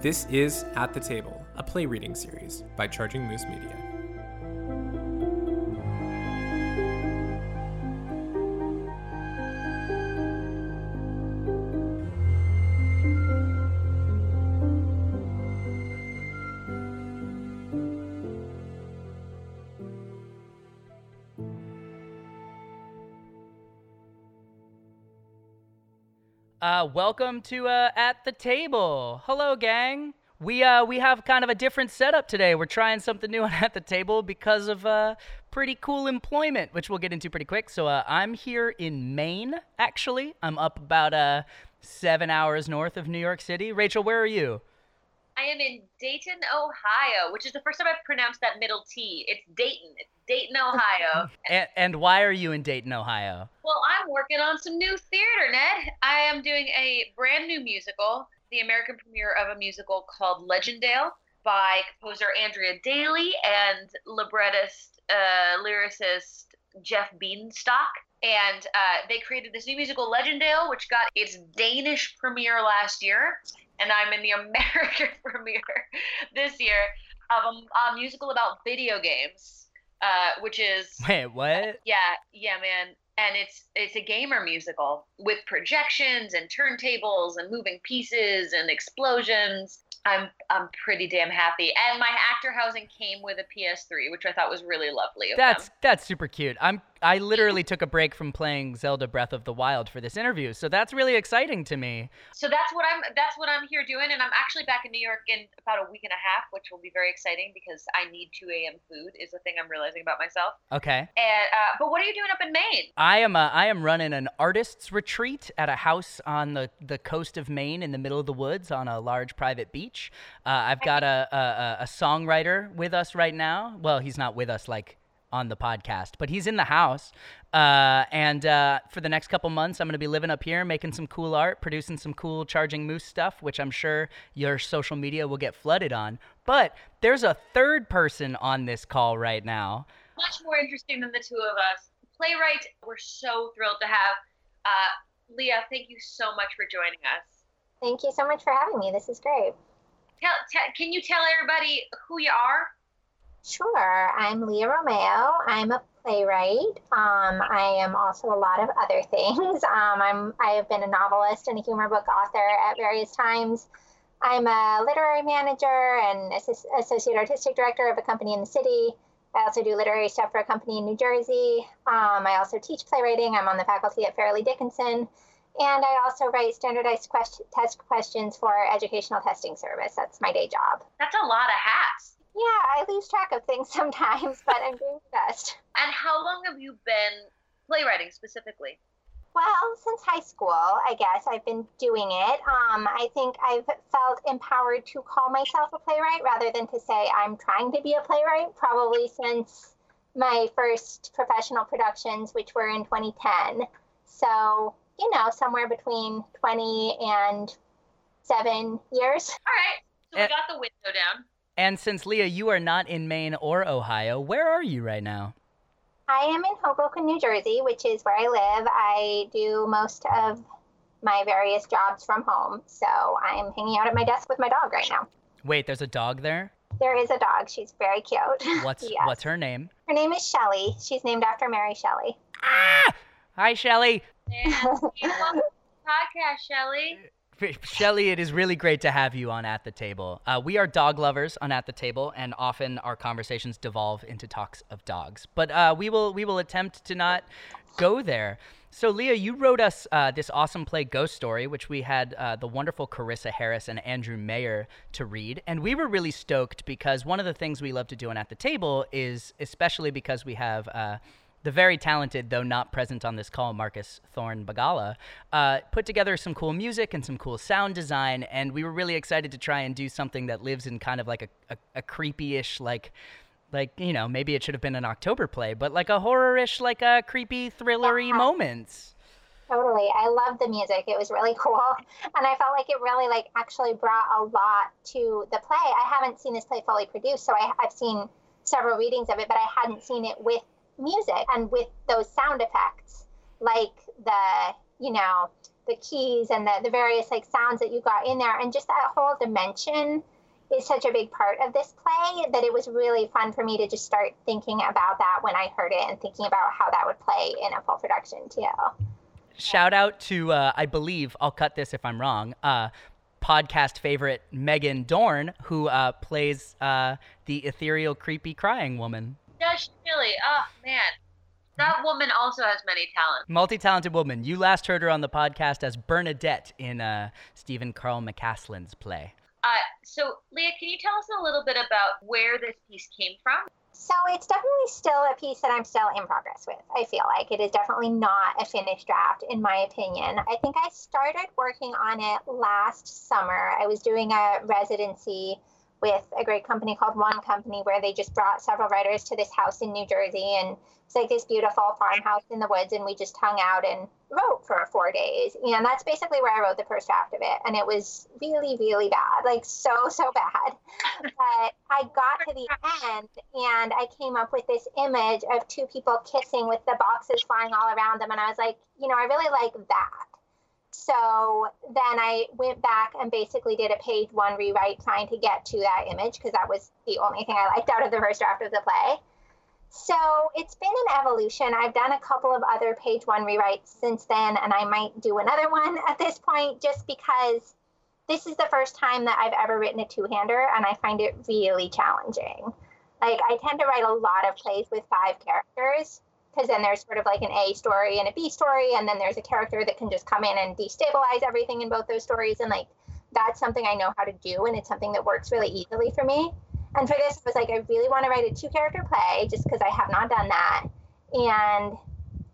This is At the Table, a play reading series by Charging Moose Media. Welcome to uh, at the table. Hello, gang. We uh, we have kind of a different setup today. We're trying something new at the table because of uh, pretty cool employment, which we'll get into pretty quick. So uh, I'm here in Maine. Actually, I'm up about uh, seven hours north of New York City. Rachel, where are you? I am in Dayton, Ohio, which is the first time I've pronounced that middle T. It's Dayton. It's Dayton, Ohio. And, and why are you in Dayton, Ohio? well, I'm working on some new theater, Ned. I am doing a brand new musical, the American premiere of a musical called Legendale by composer Andrea Daly and librettist, uh, lyricist Jeff Bienstock. And uh, they created this new musical, Legendale, which got its Danish premiere last year. And I'm in the American premiere this year of a, a musical about video games, uh, which is Wait, what? yeah, yeah, man. And it's it's a gamer musical with projections and turntables and moving pieces and explosions. I'm I'm pretty damn happy. And my actor housing came with a PS3, which I thought was really lovely of That's them. that's super cute. I'm I literally took a break from playing Zelda Breath of the Wild for this interview, so that's really exciting to me. So that's what I'm that's what I'm here doing, and I'm actually back in New York in about a week and a half, which will be very exciting because I need 2 a.m. food is the thing I'm realizing about myself. Okay. And uh, but what are you doing up in Maine? I am uh, I am running an artists retreat at a house on the, the coast of Maine in the middle of the woods on a large private beach. Uh, I've got a, a a- a songwriter with us right now. Well, he's not with us like on the podcast, but he's in the house. Uh, and uh, for the next couple months, I'm going to be living up here, making some cool art, producing some cool Charging Moose stuff, which I'm sure your social media will get flooded on. But there's a third person on this call right now. much more interesting than the two of us. Playwright, we're so thrilled to have. Uh, Leah, thank you so much for joining us. Thank you so much for having me. This is great. Tell, te- can you tell everybody who you are? Sure. I'm Leah Romeo. I'm a playwright. Um, I am also a lot of other things. Um, I'm I have been a novelist and a humor book author at various times. I'm a literary manager and assis- associate artistic director of a company in the city. I also do literary stuff for a company in New Jersey. Um, I also teach playwriting. I'm on the faculty at Fairleigh Dickinson. And I also write standardized quest- test questions for educational testing service. That's my day job. That's a lot of hats. Yeah, I lose track of things sometimes, but I'm doing my best. And how long have you been playwriting specifically? Well, since high school, I guess I've been doing it. Um, I think I've felt empowered to call myself a playwright rather than to say I'm trying to be a playwright, probably since my first professional productions, which were in 2010. So, you know, somewhere between 20 and seven years. All right, so we got the window down. And since Leah, you are not in Maine or Ohio, where are you right now? I am in Hoboken, New Jersey, which is where I live. I do most of my various jobs from home. So I'm hanging out at my desk with my dog right now. Wait, there's a dog there. There is a dog. She's very cute. What's Yes. what's her name? Her name is Shelly. She's named after Mary Shelley. Ah! Hi, Shelly. And welcome to the podcast, Shelly. Shelly, it is really great to have you on At the Table. Uh, we are dog lovers on At the Table, and often our conversations devolve into talks of dogs. But uh, we will we will attempt to not go there. So, Leah, you wrote us uh, this awesome play, Ghost Story, which we had uh, the wonderful Carissa Harris and Andrew Mayer to read. And we were really stoked because one of the things we love to do on At the Table is, especially because we have uh, the very talented, though not present on this call, Marcus Thorne Bagala, uh, put together some cool music and some cool sound design. And we were really excited to try and do something that lives in kind of like a, a, a creepy-ish, like, like you know, maybe it should have been an October play, but like a horror-ish, like a creepy, thrillery Yeah. moments. Totally. I love the music. It was really cool. And I felt like it really like actually brought a lot to the play. I haven't seen this play fully produced, so I, I've seen several readings of it, but I hadn't seen it with music and with those sound effects, like the, you know, the keys and the, the various like sounds that you got in there and just that whole dimension is such a big part of this play that it was really fun for me to just start thinking about that when I heard it and thinking about how that would play in a full production too. Shout out to, uh, I believe, I'll cut this if I'm wrong, uh, podcast favorite Megan Dorn, who uh, plays uh, the ethereal, creepy, crying woman. Does she really? Oh, man. That woman also has many talents. Multi talented woman. You last heard her on the podcast as Bernadette in uh, Stephen Carl McCasland's play. Uh, so, Leah, can you tell us a little bit about where this piece came from? So it's definitely still a piece that I'm still in progress with. I feel like it is definitely not a finished draft, in my opinion. I think I started working on it last summer. I was doing a residency with a great company called One Company, where they just brought several writers to this house in New Jersey. And it's like this beautiful farmhouse in the woods. And we just hung out and wrote for four days. And that's basically where I wrote the first draft of it. And it was really, really bad like so, so bad. but I got to the end and I came up with this image of two people kissing with the boxes flying all around them. And I was like, you know, I really like that. So then I went back and basically did a page one rewrite trying to get to that image because that was the only thing I liked out of the first draft of the play. So it's been an evolution. I've done a couple of other page one rewrites since then, and I might do another one at this point just because this is the first time that I've ever written a two hander, and I find it really challenging. Like, I tend to write a lot of plays with five characters because then there's sort of like an A story and a B story, and then there's a character that can just come in and destabilize everything in both those stories. And like that's something I know how to do, and it's something that works really easily for me. And for this, it was like I really want to write a two character play just because I have not done that, and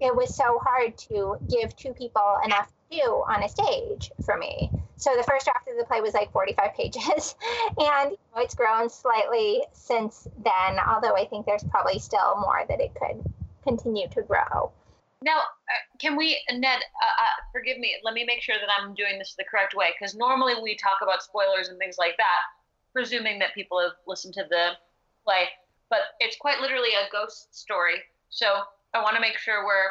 it was so hard to give two people enough to do on a stage for me. So the first draft of the play was like 45 pages, and you know, it's grown slightly since then. Although I think there's probably still more that it could continue to grow. Now, uh, can we, Ned, uh, uh, forgive me, let me make sure that I'm doing this the correct way, because normally we talk about spoilers and things like that, presuming that people have listened to the play, but it's quite literally a ghost story. So I want to make sure we're.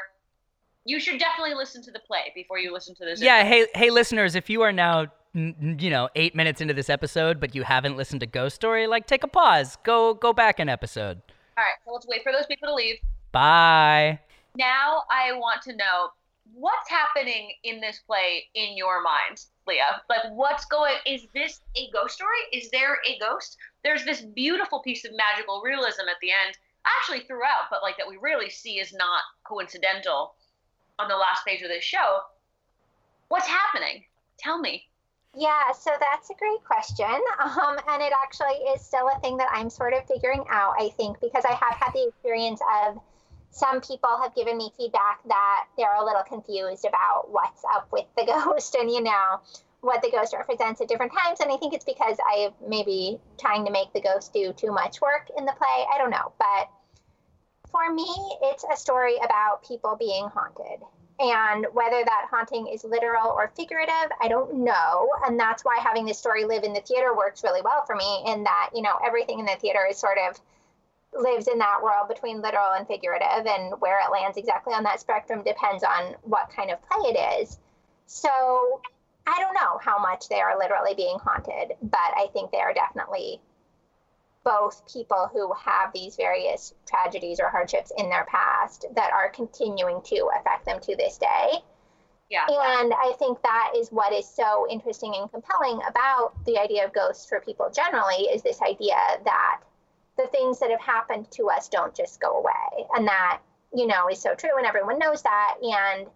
You should definitely listen to the play before you listen to this. Yeah, hey, hey, listeners, if you are now you know eight minutes into this episode but you haven't listened to ghost story like take a pause go go back an episode all right so let's wait for those people to leave Bye. Now I want to know what's happening in this play in your mind, Leah. Like, what's going? Is this a ghost story? Is there a ghost? There's this beautiful piece of magical realism at the end, actually throughout, but like that we really see is not coincidental on the last page of this show. What's happening? Tell me. Yeah, so that's a great question. Um, and it actually is still a thing that I'm sort of figuring out, I think, because I have had the experience of some people have given me feedback that they're a little confused about what's up with the ghost and, you know, what the ghost represents at different times. And I think it's because I maybe trying to make the ghost do too much work in the play. I don't know. But for me, it's a story about people being haunted. And whether that haunting is literal or figurative, I don't know. And that's why having this story live in the theater works really well for me, in that, you know, everything in the theater is sort of lives in that world between literal and figurative, and where it lands exactly on that spectrum depends on what kind of play it is. So I don't know how much they are literally being haunted, but I think they are definitely both people who have these various tragedies or hardships in their past that are continuing to affect them to this day. Yeah. And I think that is what is so interesting and compelling about the idea of ghosts for people generally is this idea that the things that have happened to us don't just go away. And that, you know, is so true and everyone knows that. And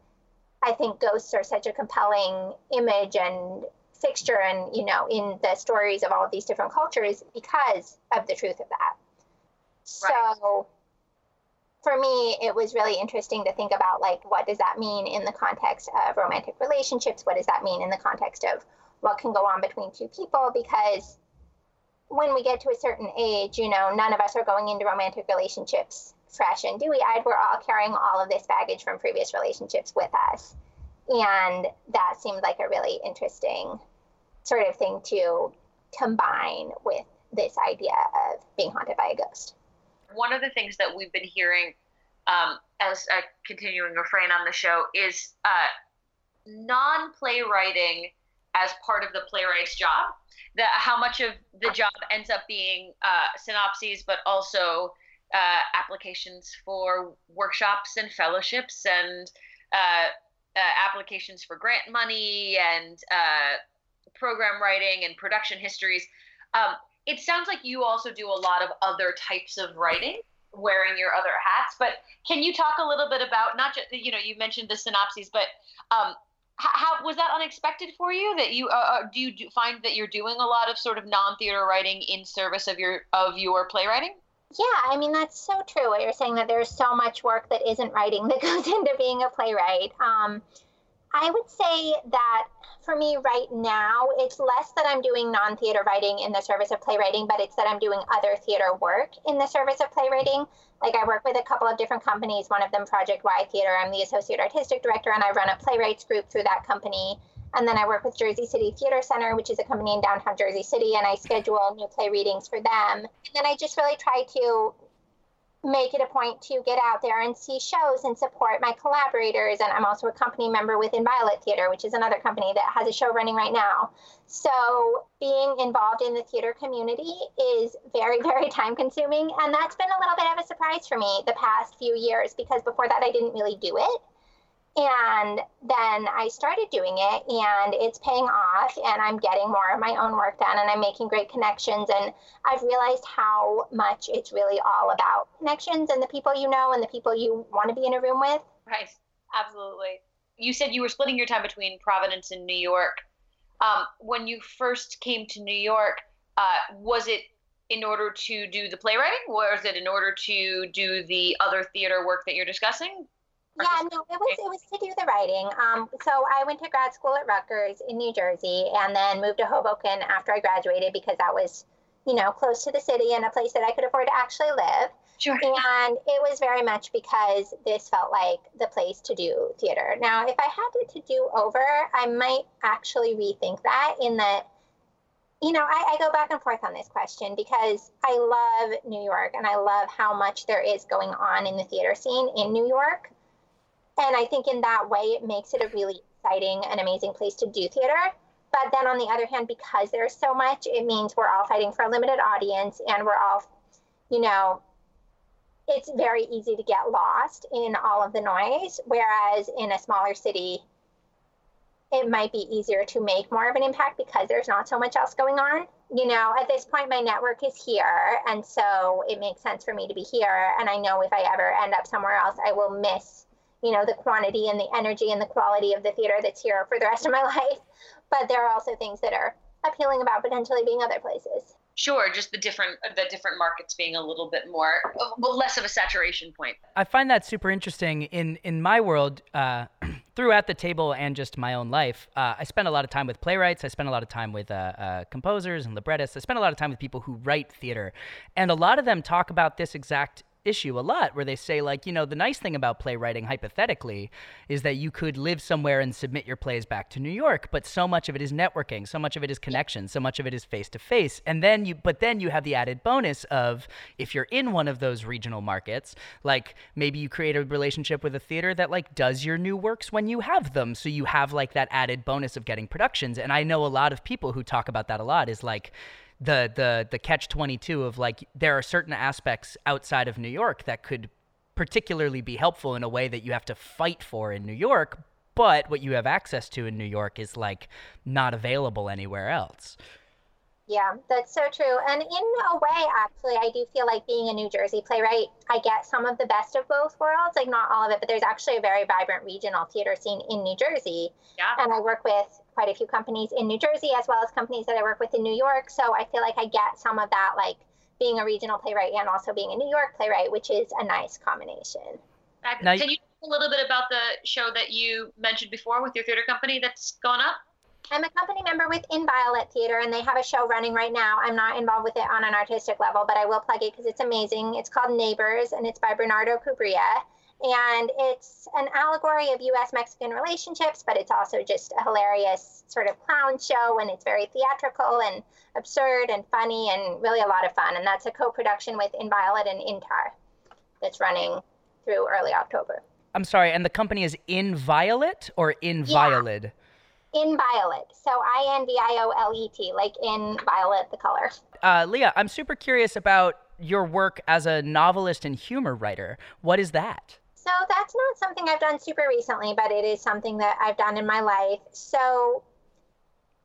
I think ghosts are such a compelling image and fixture and, you know, in the stories of all of these different cultures because of the truth of that. Right. So for me, it was really interesting to think about like what does that mean in the context of romantic relationships? What does that mean in the context of what can go on between two people? Because when we get to a certain age, you know, none of us are going into romantic relationships fresh and dewy eyed. We're all carrying all of this baggage from previous relationships with us. And that seemed like a really interesting sort of thing to combine with this idea of being haunted by a ghost. One of the things that we've been hearing um, as a continuing refrain on the show is uh, non playwriting as part of the playwright's job. How much of the job ends up being uh, synopses, but also uh, applications for workshops and fellowships and uh, uh applications for grant money and uh, program writing and production histories. Um, it sounds like you also do a lot of other types of writing wearing your other hats but can you talk a little bit about not just you know you mentioned the synopses but um, how, was that unexpected for you that you uh, uh do you find that you're doing a lot of sort of non-theater writing in service of your of your playwriting? Yeah i mean that's so true what you're saying that there's so much work that isn't writing that goes into being a playwright. Um, i would say that for me right now, it's less that I'm doing non theater writing in the service of playwriting, but it's that I'm doing other theater work in the service of playwriting. Like I work with a couple of different companies, one of them Project Y Theater. I'm the associate artistic director, and I run a playwrights group through that company. And then I work with Jersey City Theater Center, which is a company in downtown Jersey City, and I schedule new play readings for them. And then I just really try to make it a point to get out there and see shows and support my collaborators. And I'm also a company member within Violet Theater, which is another company that has a show running right now. So being involved in the theater community is very, very time consuming. And that's been a little bit of a surprise for me the past few years because before that I didn't really do it. And then I started doing it and it's paying off and I'm getting more of my own work done and I'm making great connections. And I've realized how much it's really all about connections and the people you know and the people you want to be in a room with. Right. Absolutely. You said you were splitting your time between Providence and New York. Um, when you first came to New York, uh, was it in order to do the playwriting or is it in order to do the other theater work that you're discussing? Yeah, no, it was it was to do the writing. Um, so I went to grad school at Rutgers in New Jersey, and then moved to Hoboken after I graduated because that was, you know, close to the city and a place that I could afford to actually live. Sure. And it was very much because this felt like the place to do theater. Now, if I had it to do over, I might actually rethink that. In that, you know, I, I go back and forth on this question because I love New York and I love how much there is going on in the theater scene in New York and I think in that way, it makes it a really exciting and amazing place to do theater. But then on the other hand, because there's so much, it means we're all fighting for a limited audience and we're all, you know, it's very easy to get lost in all of the noise. Whereas in a smaller city, it might be easier to make more of an impact because there's not so much else going on. You know, at this point, my network is here. And so it makes sense for me to be here. And I know if I ever end up somewhere else, I will miss you know the quantity and the energy and the quality of the theater that's here for the rest of my life. But there are also things that are appealing about potentially being other places. Sure just the different the different markets being a little bit more well, less of a saturation point. I find that super interesting in in my world uh, through at the table and just my own life uh, i spend a lot of time with playwrights i spend a lot of time with uh, uh composers and librettists i spend a lot of time with people who write theater. And a lot of them talk about this exact issue a lot where they say like you know the nice thing about playwriting hypothetically is that you could live somewhere and submit your plays back to New York but so much of it is networking so much of it is connection so much of it is face to face and then you but then you have the added bonus of if you're in one of those regional markets like maybe you create a relationship with a theater that like does your new works when you have them. So you have like that added bonus of getting productions. And I know a lot of people who talk about that a lot is like the the the catch 22 of like there are certain aspects outside of New York that could particularly be helpful in a way that you have to fight for in New York but what you have access to in New York is like not available anywhere else. Yeah, that's so true. And in a way, actually, I do feel like being a New Jersey playwright, I get some of the best of both worlds. Like, not all of it, but there's actually a very vibrant regional theater scene in New Jersey. Yeah. And I work with quite a few companies in New Jersey as well as companies that I work with in New York. So I feel like I get some of that, like being a regional playwright and also being a New York playwright, which is a nice combination. Now, Can you talk a little bit about the show that you mentioned before with your theater company that's gone up? I'm a company member with Violet Theater, and they have a show running right now. I'm not involved with it on an artistic level, but I will plug it because it's amazing. It's called Neighbors, and it's by Bernardo Cubria. And it's an allegory of US Mexican relationships, but it's also just a hilarious sort of clown show. And it's very theatrical and absurd and funny and really a lot of fun. And that's a co production with Violet and Intar that's running through early October. I'm sorry, and the company is InViolet or InViolet? InViolet. So I N V I O L E T, like in violet, the color. Uh, Leah, I'm super curious about your work as a novelist and humor writer. What is that? So that's not something I've done super recently, but it is something that I've done in my life. So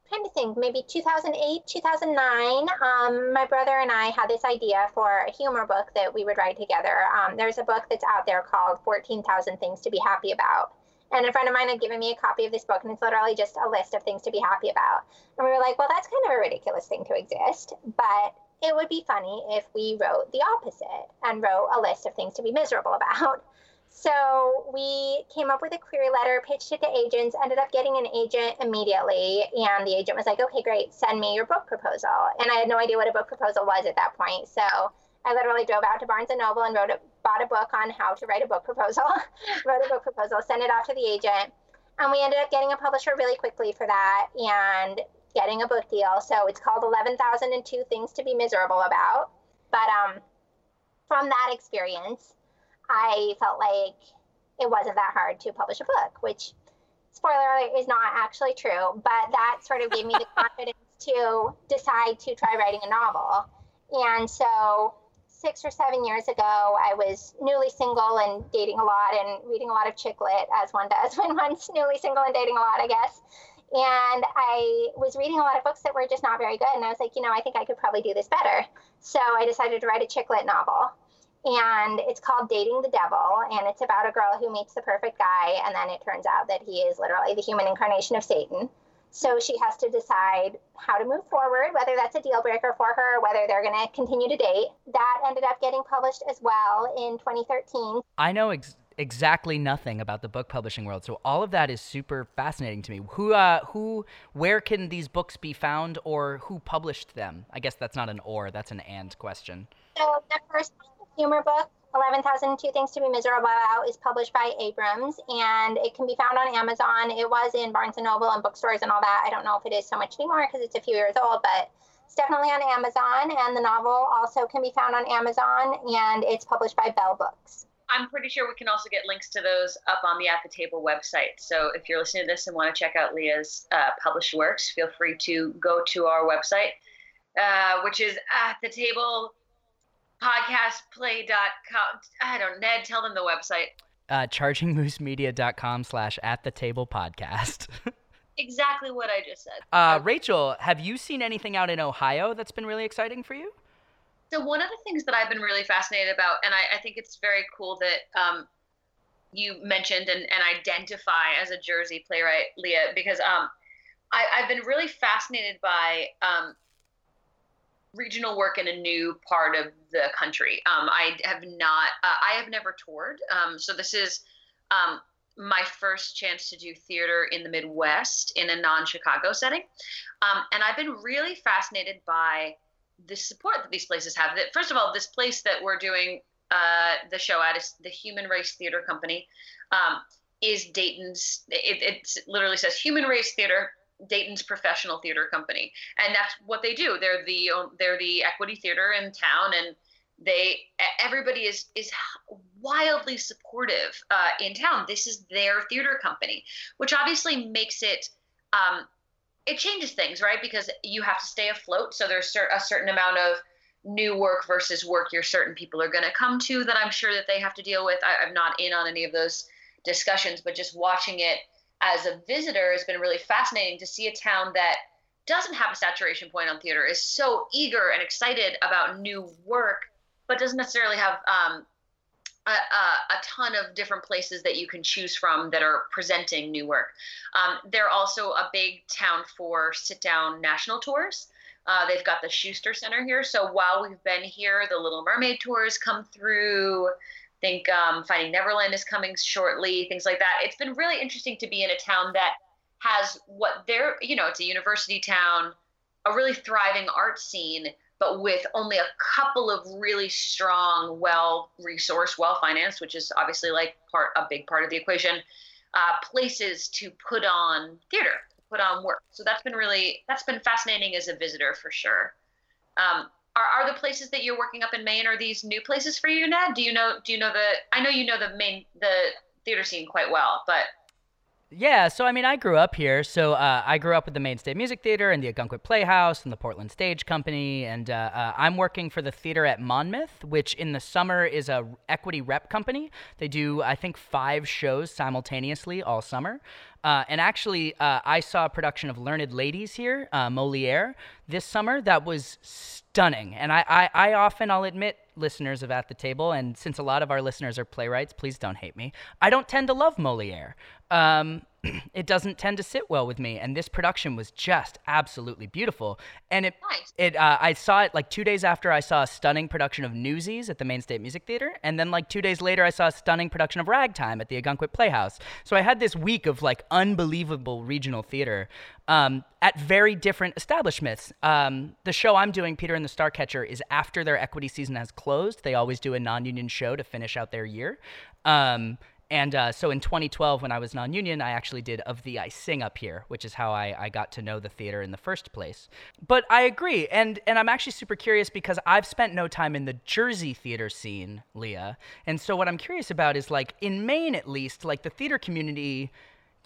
trying to think, maybe 2008, 2009, um, my brother and I had this idea for a humor book that we would write together. Um, there's a book that's out there called 14,000 Things to Be Happy About. And a friend of mine had given me a copy of this book, and it's literally just a list of things to be happy about. And we were like, well, that's kind of a ridiculous thing to exist, but it would be funny if we wrote the opposite and wrote a list of things to be miserable about. So we came up with a query letter, pitched it to agents, ended up getting an agent immediately. And the agent was like, okay, great, send me your book proposal. And I had no idea what a book proposal was at that point. So I literally drove out to Barnes and Noble and wrote a, bought a book on how to write a book proposal, wrote a book proposal, sent it off to the agent. And we ended up getting a publisher really quickly for that and getting a book deal. So it's called 11,002 Things to Be Miserable About. But um, from that experience, I felt like it wasn't that hard to publish a book, which spoiler alert is not actually true, but that sort of gave me the confidence to decide to try writing a novel. And so six or seven years ago, I was newly single and dating a lot and reading a lot of chick lit, as one does when one's newly single and dating a lot, I guess. And I was reading a lot of books that were just not very good. And I was like, you know, I think I could probably do this better. So I decided to write a chick lit novel and it's called Dating the Devil, and it's about a girl who meets the perfect guy, and then it turns out that he is literally the human incarnation of Satan. So she has to decide how to move forward, whether that's a deal breaker for her, or whether they're going to continue to date. That ended up getting published as well in 2013. I know ex- exactly nothing about the book publishing world, so all of that is super fascinating to me. Who, uh, who, where can these books be found, or who published them? I guess that's not an or, that's an and question. So the first humor book, 11,002 Things to Be Miserable About, is published by Abrams and it can be found on Amazon. It was in Barnes and Noble and bookstores and all that. I don't know if it is so much anymore because it's a few years old, but it's definitely on Amazon. And the novel also can be found on Amazon and it's published by Bell Books. I'm pretty sure we can also get links to those up on the At the Table website. So if you're listening to this and want to check out Leah's uh, published works, feel free to go to our website, uh, which is at the table podcastplay.com. I don't Ned, tell them the website. Uh, chargingmoosemedia.com slash at the table podcast. exactly what I just said. Uh, Rachel, have you seen anything out in Ohio that's been really exciting for you? So one of the things that I've been really fascinated about, and I, I think it's very cool that um, you mentioned and, and identify as a Jersey playwright, Leah, because um, I, have been really fascinated by um, regional work in a new part of the country. Um, I have not, uh, I have never toured. Um, so this is um, my first chance to do theater in the Midwest in a non Chicago setting. Um, and I've been really fascinated by the support that these places have. That First of all, this place that we're doing uh, the show at is the Human Race Theater Company. Um, is Dayton's, it, it literally says Human Race Theater Dayton's professional theater company, and that's what they do. They're the they're the equity theater in town, and they everybody is is wildly supportive uh, in town. This is their theater company, which obviously makes it. Um, it changes things, right? Because you have to stay afloat. So there's a certain amount of new work versus work your certain people are going to come to that I'm sure that they have to deal with. I, I'm not in on any of those discussions, but just watching it as a visitor it has been really fascinating to see a town that doesn't have a saturation point on theater is so eager and excited about new work but doesn't necessarily have um, a, a, a, ton of different places that you can choose from that are presenting new work. Um, they're also a big town for sit down national tours. Uh, they've got the Schuster Center here. So while we've been here, the Little Mermaid tours come through think um, Finding Neverland is coming shortly, things like that. It's been really interesting to be in a town that has what they're, you know, it's a university town, a really thriving art scene, but with only a couple of really strong, well resourced, well financed, which is obviously like part a big part of the equation, uh, places to put on theater, put on work. So that's been really that's been fascinating as a visitor for sure. Um, are, are the places that you're working up in Maine are these new places for you, Ned? Do you know do you know the I know you know the Maine the theater scene quite well. But yeah, so I mean, I grew up here. So uh, I grew up with the Maine State Music Theater and the Ogunquit Playhouse and the Portland Stage Company, and uh, uh, I'm working for the theater at Monmouth, which in the summer is a equity rep company. They do, I think, five shows simultaneously all summer. Uh, and actually, uh, I saw a production of Learned Ladies here, uh, Moliere, this summer that was stunning. And I, I, I often, I'll admit, listeners of At the Table, and since a lot of our listeners are playwrights, please don't hate me. I don't tend to love Moliere. Um, it doesn't tend to sit well with me, and this production was just absolutely beautiful. And it, Nice. it, uh, I saw it like two days after I saw a stunning production of Newsies at the Maine State Music Theater, and then like two days later I saw a stunning production of Ragtime at the Ogunquit Playhouse. So I had this week of like unbelievable regional theater um, at very different establishments. Um, the show I'm doing, Peter and the Starcatcher, is after their equity season has closed. They always do a non-union show to finish out their year. Um, and uh, so in 2012, when I was non union, I actually did Of Thee I Sing Up Here, which is how I, I got to know the theater in the first place. But I agree. And, and I'm actually super curious because I've spent no time in the Jersey theater scene, Leah. And so what I'm curious about is like, in Maine at least, like the theater community,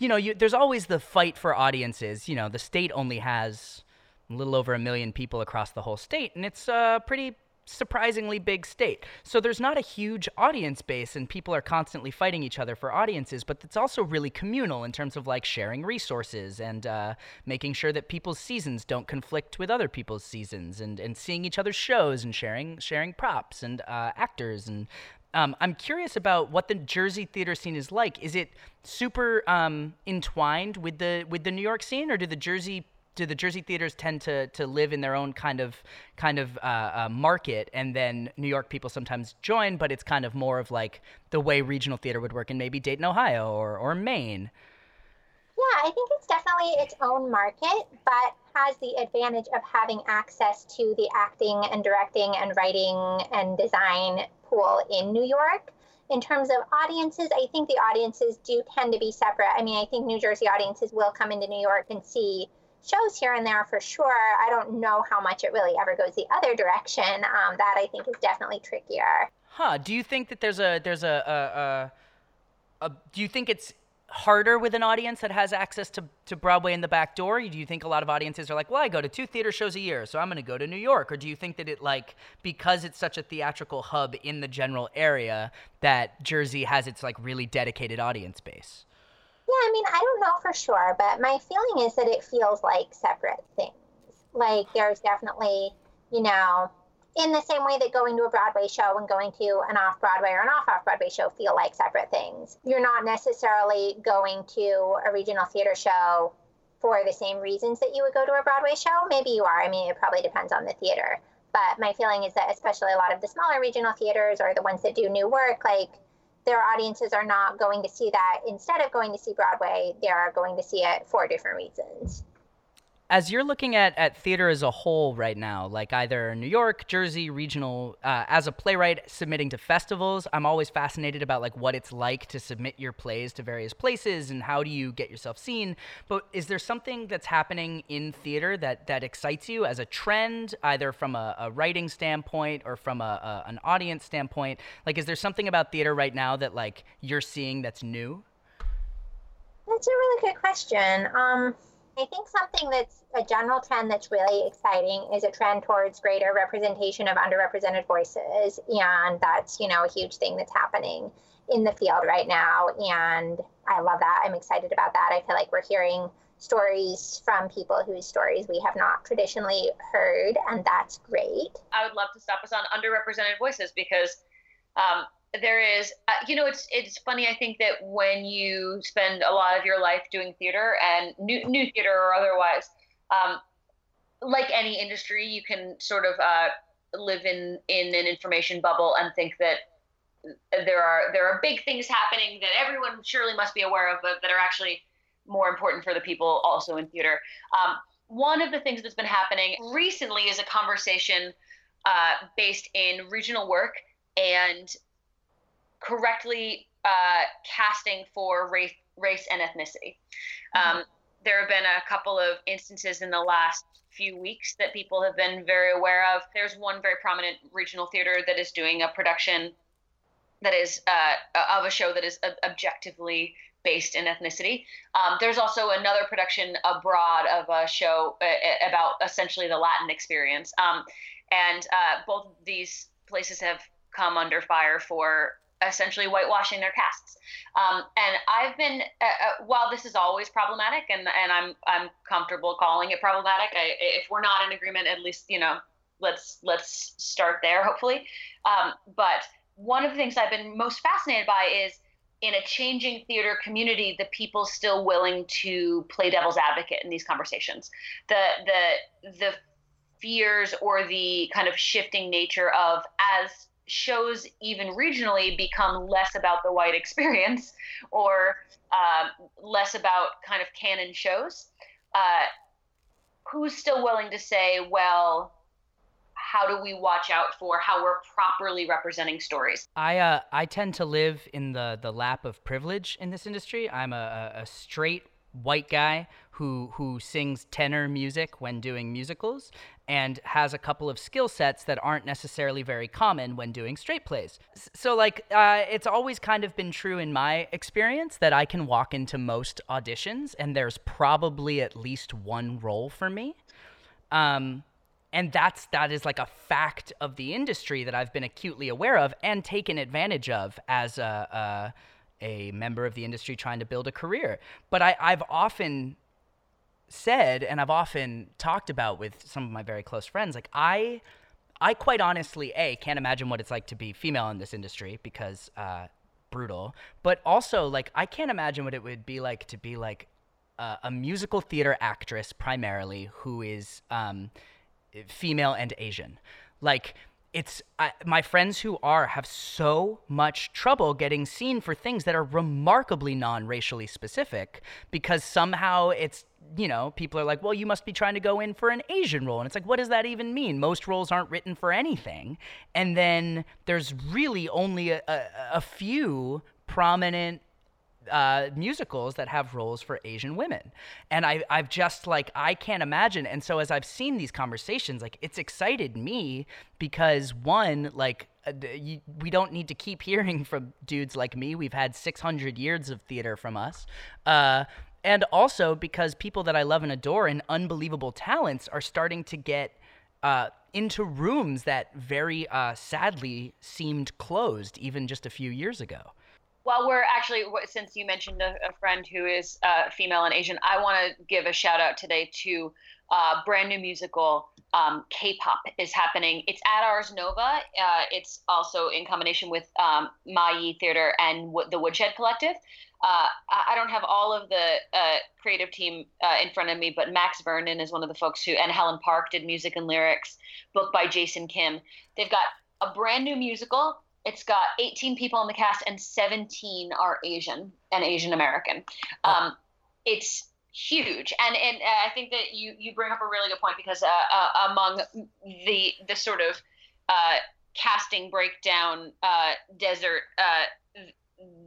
you know, you, there's always the fight for audiences. You know, the state only has a little over a million people across the whole state, and it's a pretty surprisingly big state. So there's not a huge audience base, and people are constantly fighting each other for audiences, but it's also really communal in terms of like sharing resources and uh, making sure that people's seasons don't conflict with other people's seasons and, and seeing each other's shows and sharing sharing props and uh, actors and um, I'm curious about what the Jersey theater scene is like. Is it super um, entwined with the with the New York scene, or do the Jersey do the Jersey theaters tend to to live in their own kind of kind of uh, uh, market, and then New York people sometimes join, but it's kind of more of like the way regional theater would work in maybe Dayton, Ohio, or or Maine. Yeah, I think it's definitely its own market, but has the advantage of having access to the acting and directing and writing and design pool in New York. In terms of audiences, I think the audiences do tend to be separate. I mean, I think New Jersey audiences will come into New York and see shows here and there for sure. I don't know how much it really ever goes the other direction. Um, that I think is definitely trickier. Huh? Do you think that there's a there's a a, a, a do you think it's harder with an audience that has access to, to Broadway in the back door? Do you think a lot of audiences are like, well, I go to two theater shows a year, so I'm going to go to New York? Or do you think that it, like, because it's such a theatrical hub in the general area, that Jersey has its, like, really dedicated audience base? Yeah, I mean, I don't know for sure, but my feeling is that it feels like separate things. Like, there's definitely, you know, in the same way that going to a Broadway show and going to an off Broadway or an off off Broadway show feel like separate things. You're not necessarily going to a regional theater show for the same reasons that you would go to a Broadway show. Maybe you are. I mean, it probably depends on the theater. But my feeling is that, especially a lot of the smaller regional theaters or the ones that do new work, like their audiences are not going to see that. Instead of going to see Broadway, they are going to see it for different reasons as you're looking at, at theater as a whole right now, like either New York, Jersey, regional, uh, as a playwright submitting to festivals, I'm always fascinated about like what it's like to submit your plays to various places and how do you get yourself seen. But is there something that's happening in theater that that excites you as a trend, either from a, a writing standpoint or from a, a, an audience standpoint? Like, is there something about theater right now that like you're seeing that's new? That's a really good question. Um, I think something that's a general trend that's really exciting is a trend towards greater representation of underrepresented voices. And that's, you know, a huge thing that's happening in the field right now. And I love that. I'm excited about that. I feel like we're hearing stories from people whose stories we have not traditionally heard, and that's great. I would love to stop us on underrepresented voices because um, there is uh, you know it's it's funny i think that when you spend a lot of your life doing theater and new, new theater or otherwise um, like any industry you can sort of uh, live in in an information bubble and think that there are there are big things happening that everyone surely must be aware of but that are actually more important for the people also in theater. Um, one of the things that's been happening recently is a conversation uh, based in regional work and correctly uh, casting for race, race and ethnicity. Mm-hmm. Um, there have been a couple of instances in the last few weeks that people have been very aware of. There's one very prominent regional theater that is doing a production that is uh, of a show that is objectively based in ethnicity. Um, there's also another production abroad of a show uh, about essentially the Latin experience. Um, and uh, both these places have come under fire for essentially whitewashing their casts. Um, and I've been, uh, uh, while this is always problematic, and and I'm I'm comfortable calling it problematic. I, if we're not in agreement, at least you know let's let's start there. Hopefully, um, but one of the things I've been most fascinated by is in a changing theater community, the people still willing to play devil's advocate in these conversations. The the the fears or the kind of shifting nature of as shows even regionally become less about the white experience or uh, less about kind of canon shows. Uh, who's still willing to say, well, how do we watch out for how we're properly representing stories? I uh, I tend to live in the the lap of privilege in this industry. I'm a, a straight white guy who who sings tenor music when doing musicals and has a couple of skill sets that aren't necessarily very common when doing straight plays. So like uh, it's always kind of been true in my experience that I can walk into most auditions and there's probably at least one role for me. Um, and that's that is like a fact of the industry that I've been acutely aware of and taken advantage of as a, a, a member of the industry trying to build a career. But I, I've often said and I've often talked about with some of my very close friends, like I I quite honestly, A, can't imagine what it's like to be female in this industry because uh, brutal. But also, like, I can't imagine what it would be like to be like uh, a musical theater actress primarily who is um, female and Asian. Like, it's I, my friends who are have so much trouble getting seen for things that are remarkably non-racially specific because somehow it's you know people are like well you must be trying to go in for an asian role. And it's like what does that even mean? Most roles aren't written for anything. And then there's really only a, a, a few prominent uh, musicals that have roles for Asian women. And I, I've just like, I can't imagine. And so as I've seen these conversations, like it's excited me because one, like, uh, we don't need to keep hearing from dudes like me. We've had 600 years of theater from us. Uh, and also because people that I love and adore and unbelievable talents are starting to get uh, into rooms that very uh, sadly seemed closed even just a few years ago while we're actually since you mentioned a, a friend who is uh, female and asian i want to give a shout out today to uh, brand new musical um, k-pop is happening it's at ars nova uh, it's also in combination with um, Ma-Yi theater and w- the woodshed collective uh, I don't have all of the uh, creative team uh, in front of me, but Max Vernon is one of the folks who, and Helen Park did music and lyrics, book by Jason Kim. They've got a brand new musical it's got 18 people in the cast, and 17 are Asian and Asian American. Oh. Um, it's huge, and and uh, I think that you you bring up a really good point because uh, uh, among the the sort of uh, casting breakdown uh, desert uh,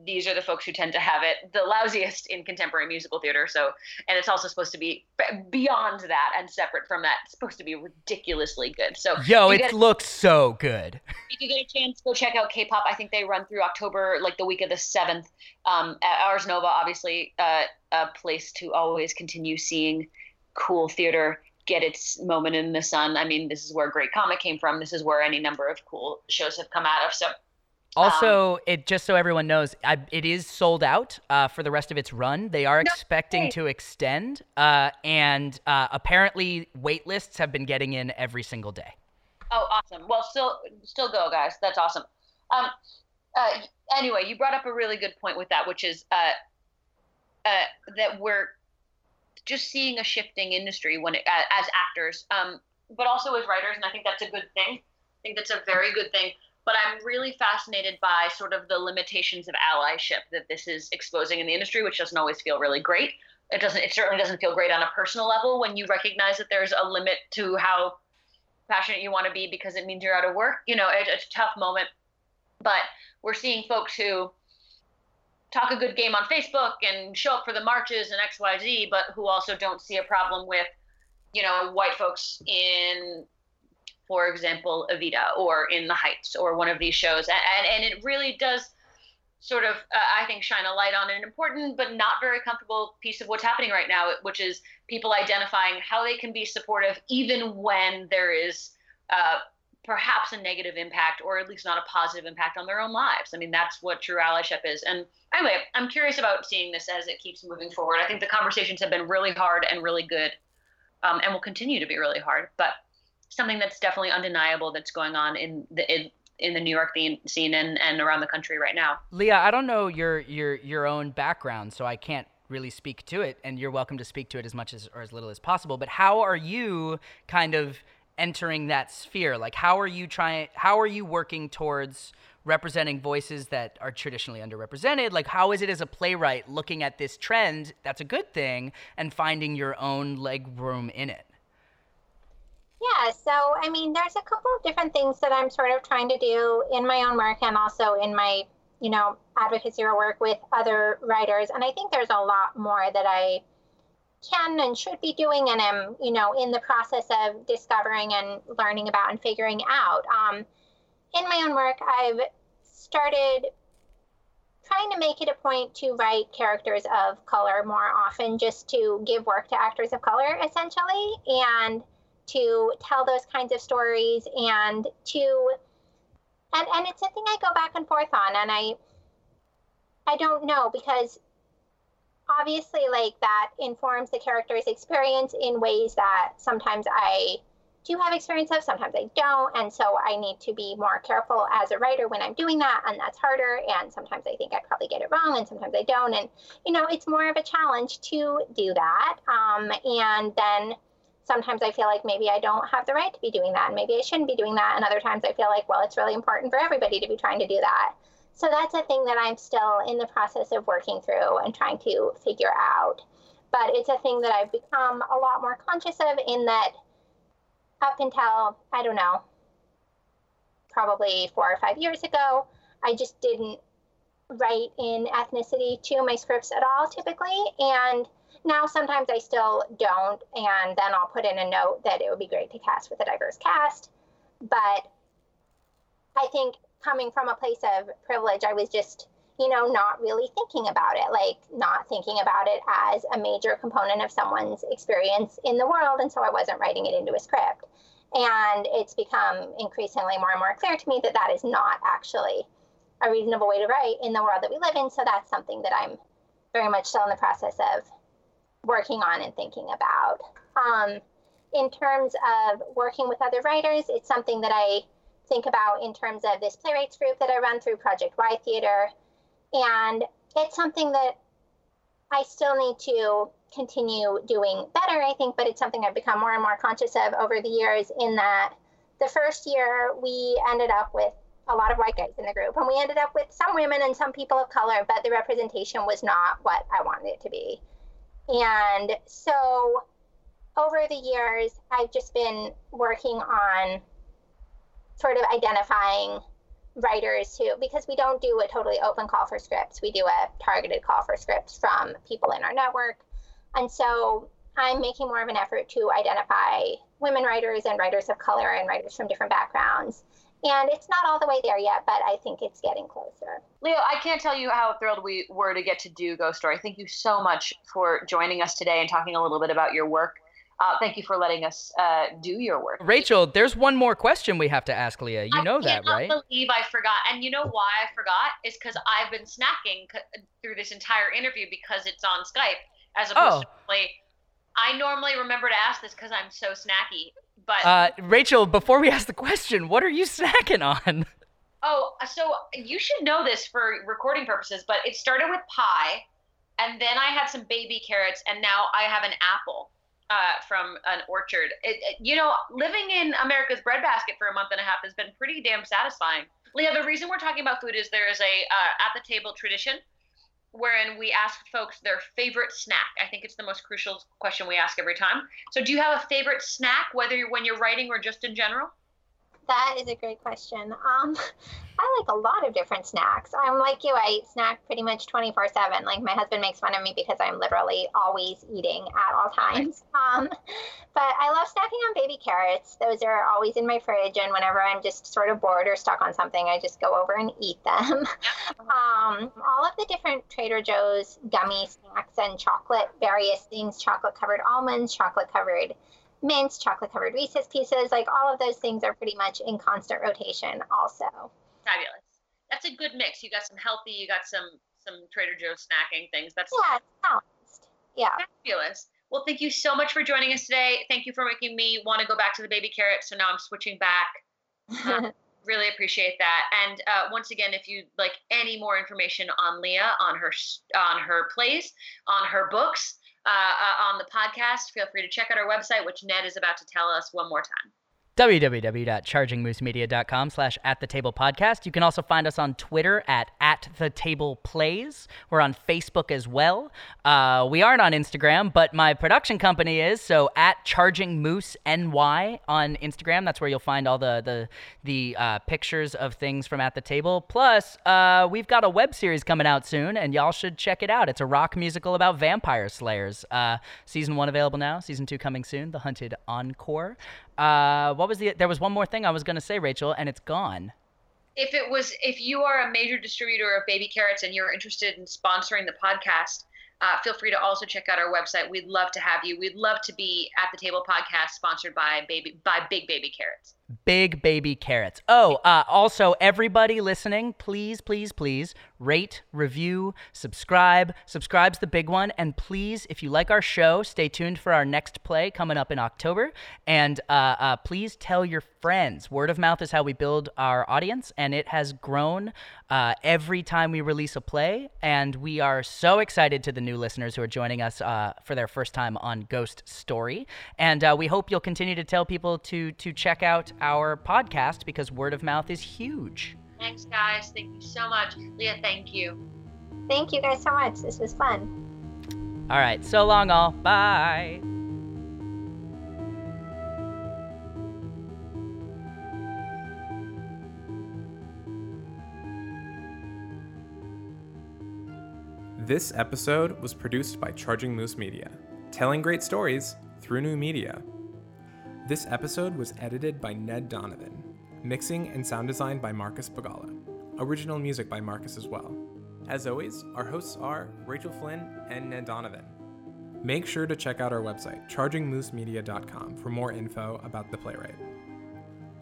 these are the folks who tend to have it the lousiest in contemporary musical theater. So, and it's also supposed to be beyond that and separate from that. It's supposed to be ridiculously good. So, yo, it looks so good. If you get a chance, go check out K-pop. I think they run through October, like the week of the seventh. Um, at Ars Nova, obviously, uh, a place to always continue seeing cool theater get its moment in the sun. I mean, this is where Great Comet came from. This is where any number of cool shows have come out of. So also, um, it just so everyone knows, I, it is sold out uh, for the rest of its run. They are no expecting way. to extend, uh, and uh, apparently, wait lists have been getting in every single day. Oh, awesome! Well, still, still go, guys. That's awesome. Um, uh, anyway, you brought up a really good point with that, which is uh, uh, that we're just seeing a shifting industry when it, as actors, um, but also as writers, and I think that's a good thing. I think that's a very good thing but I'm really fascinated by sort of the limitations of allyship that this is exposing in the industry, which doesn't always feel really great. It doesn't. It certainly doesn't feel great on a personal level when you recognize that there's a limit to how passionate you want to be because it means you're out of work. You know, it, it's a tough moment, but we're seeing folks who talk a good game on Facebook and show up for the marches and X, Y, Z, but who also don't see a problem with, you know, white folks in for example, Evita or In the Heights or one of these shows. And, and, and it really does sort of, uh, I think, shine a light on an important but not very comfortable piece of what's happening right now, which is people identifying how they can be supportive even when there is uh, perhaps a negative impact or at least not a positive impact on their own lives. I mean, that's what true allyship is. And anyway, I'm curious about seeing this as it keeps moving forward. I think the conversations have been really hard and really good um, and will continue to be really hard. But something that's definitely undeniable that's going on in the in, in the New York scene and, and around the country right now. Leah, I don't know your your your own background, so I can't really speak to it, and you're welcome to speak to it as much as or as little as possible. But how are you kind of entering that sphere? Like, how are you trying? How are you working towards representing voices that are traditionally underrepresented? Like, how is it as a playwright looking at this trend that's a good thing and finding your own leg room in it? Yeah, so I mean, there's a couple of different things that I'm sort of trying to do in my own work and also in my, you know, advocacy or work with other writers. And I think there's a lot more that I can and should be doing and am, you know, in the process of discovering and learning about and figuring out. Um, in my own work, I've started trying to make it a point to write characters of color more often, just to give work to actors of color, essentially. And to tell those kinds of stories and to and and it's a thing I go back and forth on and I I don't know because obviously like that informs the character's experience in ways that sometimes I do have experience of, sometimes I don't. And so I need to be more careful as a writer when I'm doing that. And that's harder. And sometimes I think I probably get it wrong and sometimes I don't. And, you know, it's more of a challenge to do that. Um, and then sometimes I feel like maybe I don't have the right to be doing that, and maybe I shouldn't be doing that. And other times I feel like, well, it's really important for everybody to be trying to do that. So that's a thing that I'm still in the process of working through and trying to figure out. But it's a thing that I've become a lot more conscious of in that up until, I don't know, probably four or five years ago, I just didn't write in ethnicity to my scripts at all typically. And now, sometimes I still don't, and then I'll put in a note that it would be great to cast with a diverse cast. But I think coming from a place of privilege, I was just, you know, not really thinking about it, like not thinking about it as a major component of someone's experience in the world. And so I wasn't writing it into a script. And it's become increasingly more and more clear to me that that is not actually a reasonable way to write in the world that we live in. So that's something that I'm very much still in the process of working on and thinking about. Um, in terms of working with other writers, it's something that I think about in terms of this playwrights group that I run through Project Y Theater. And it's something that I still need to continue doing better, I think, but it's something I've become more and more conscious of over the years. In that the first year we ended up with a lot of white guys in the group, and we ended up with some women and some people of color, but the representation was not what I wanted it to be. And so over the years, I've just been working on sort of identifying writers who, because we don't do a totally open call for scripts, we do a targeted call for scripts from people in our network. And so I'm making more of an effort to identify women writers and writers of color and writers from different backgrounds and it's not all the way there yet, but I think it's getting closer. Leah, I can't tell you how thrilled we were to get to do Ghost Story. Thank you so much for joining us today and talking a little bit about your work. Uh, thank you for letting us uh, do your work. Rachel, there's one more question we have to ask Leah. You know that, right? I believe I forgot. And you know why I forgot? Is because I've been snacking through this entire interview because it's on Skype as opposed oh. to play. I normally remember to ask this because I'm so snacky. But uh, Rachel, before we ask the question, what are you snacking on? Oh, so you should know this for recording purposes, but it started with pie, and then I had some baby carrots, and now I have an apple uh, from an orchard. It, it, you know, living in America's breadbasket for a month and a half has been pretty damn satisfying. Leah, the reason we're talking about food is there is a uh, at the table tradition wherein we ask folks their favorite snack. I think it's the most crucial question we ask every time. So, do you have a favorite snack, whether when you're writing or just in general? That is a great question. Um, I like a lot of different snacks. I'm like you, I eat snack pretty much 24 7. Like my husband makes fun of me because I'm literally always eating at all times. Um, but I love snacking on baby carrots. Those are always in my fridge. And whenever I'm just sort of bored or stuck on something, I just go over and eat them. um, all of the different Trader Joe's gummy snacks and chocolate, various things chocolate covered almonds, chocolate covered mints, chocolate covered Reese's pieces, like all of those things are pretty much in constant rotation also. Fabulous. That's a good mix. You got some healthy, you got some some Trader Joe's snacking things. That's yeah, it's balanced. Yeah. Fabulous. Well, thank you so much for joining us today. Thank you for making me want to go back to the baby carrot. So now I'm switching back. Uh, really appreciate that. And uh, once again, if you'd like any more information on Leah, on her on her plays, on her books, uh, uh, on the podcast, feel free to check out our website, which Ned is about to tell us one more time www.chargingmoosemedia.com slash at the table podcast. You can also find us on Twitter at at the table plays. We're on Facebook as well. Uh, we aren't on Instagram, but my production company is. So at Charging Moose NY on Instagram. That's where you'll find all the the the uh, pictures of things from at the table. Plus, uh, we've got a web series coming out soon, and y'all should check it out. It's a rock musical about vampire slayers. Uh, season one available now. Season two coming soon. The Hunted Encore. Uh, what was the? There was one more thing I was gonna say, Rachel, and it's gone. If it was, if you are a major distributor of baby carrots and you're interested in sponsoring the podcast, uh, feel free to also check out our website. We'd love to have you. We'd love to be at the table podcast sponsored by baby by Big Baby Carrots. Big baby carrots. Oh, uh, also, everybody listening, please, please, please rate, review, subscribe. Subscribe's the big one. And please, if you like our show, stay tuned for our next play coming up in October. And uh, uh, please tell your friends. Word of mouth is how we build our audience, and it has grown uh, every time we release a play. And we are so excited to the new listeners who are joining us uh, for their first time on Ghost Story. And uh, we hope you'll continue to tell people to to check out our podcast because word of mouth is huge. Thanks, guys. Thank you so much. Leah, thank you. Thank you guys so much. This was fun. All right. So long, all. Bye. This episode was produced by Charging Moose Media, telling great stories through new media. This episode was edited by Ned Donovan, mixing and sound design by Marcus Bagala, original music by Marcus as well. As always, our hosts are Rachel Flynn and Ned Donovan. Make sure to check out our website, chargingmoosemedia.com, for more info about the playwright.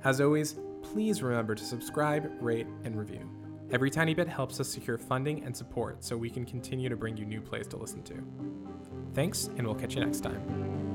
As always, please remember to subscribe, rate, and review. Every tiny bit helps us secure funding and support so we can continue to bring you new plays to listen to. Thanks, and we'll catch you next time.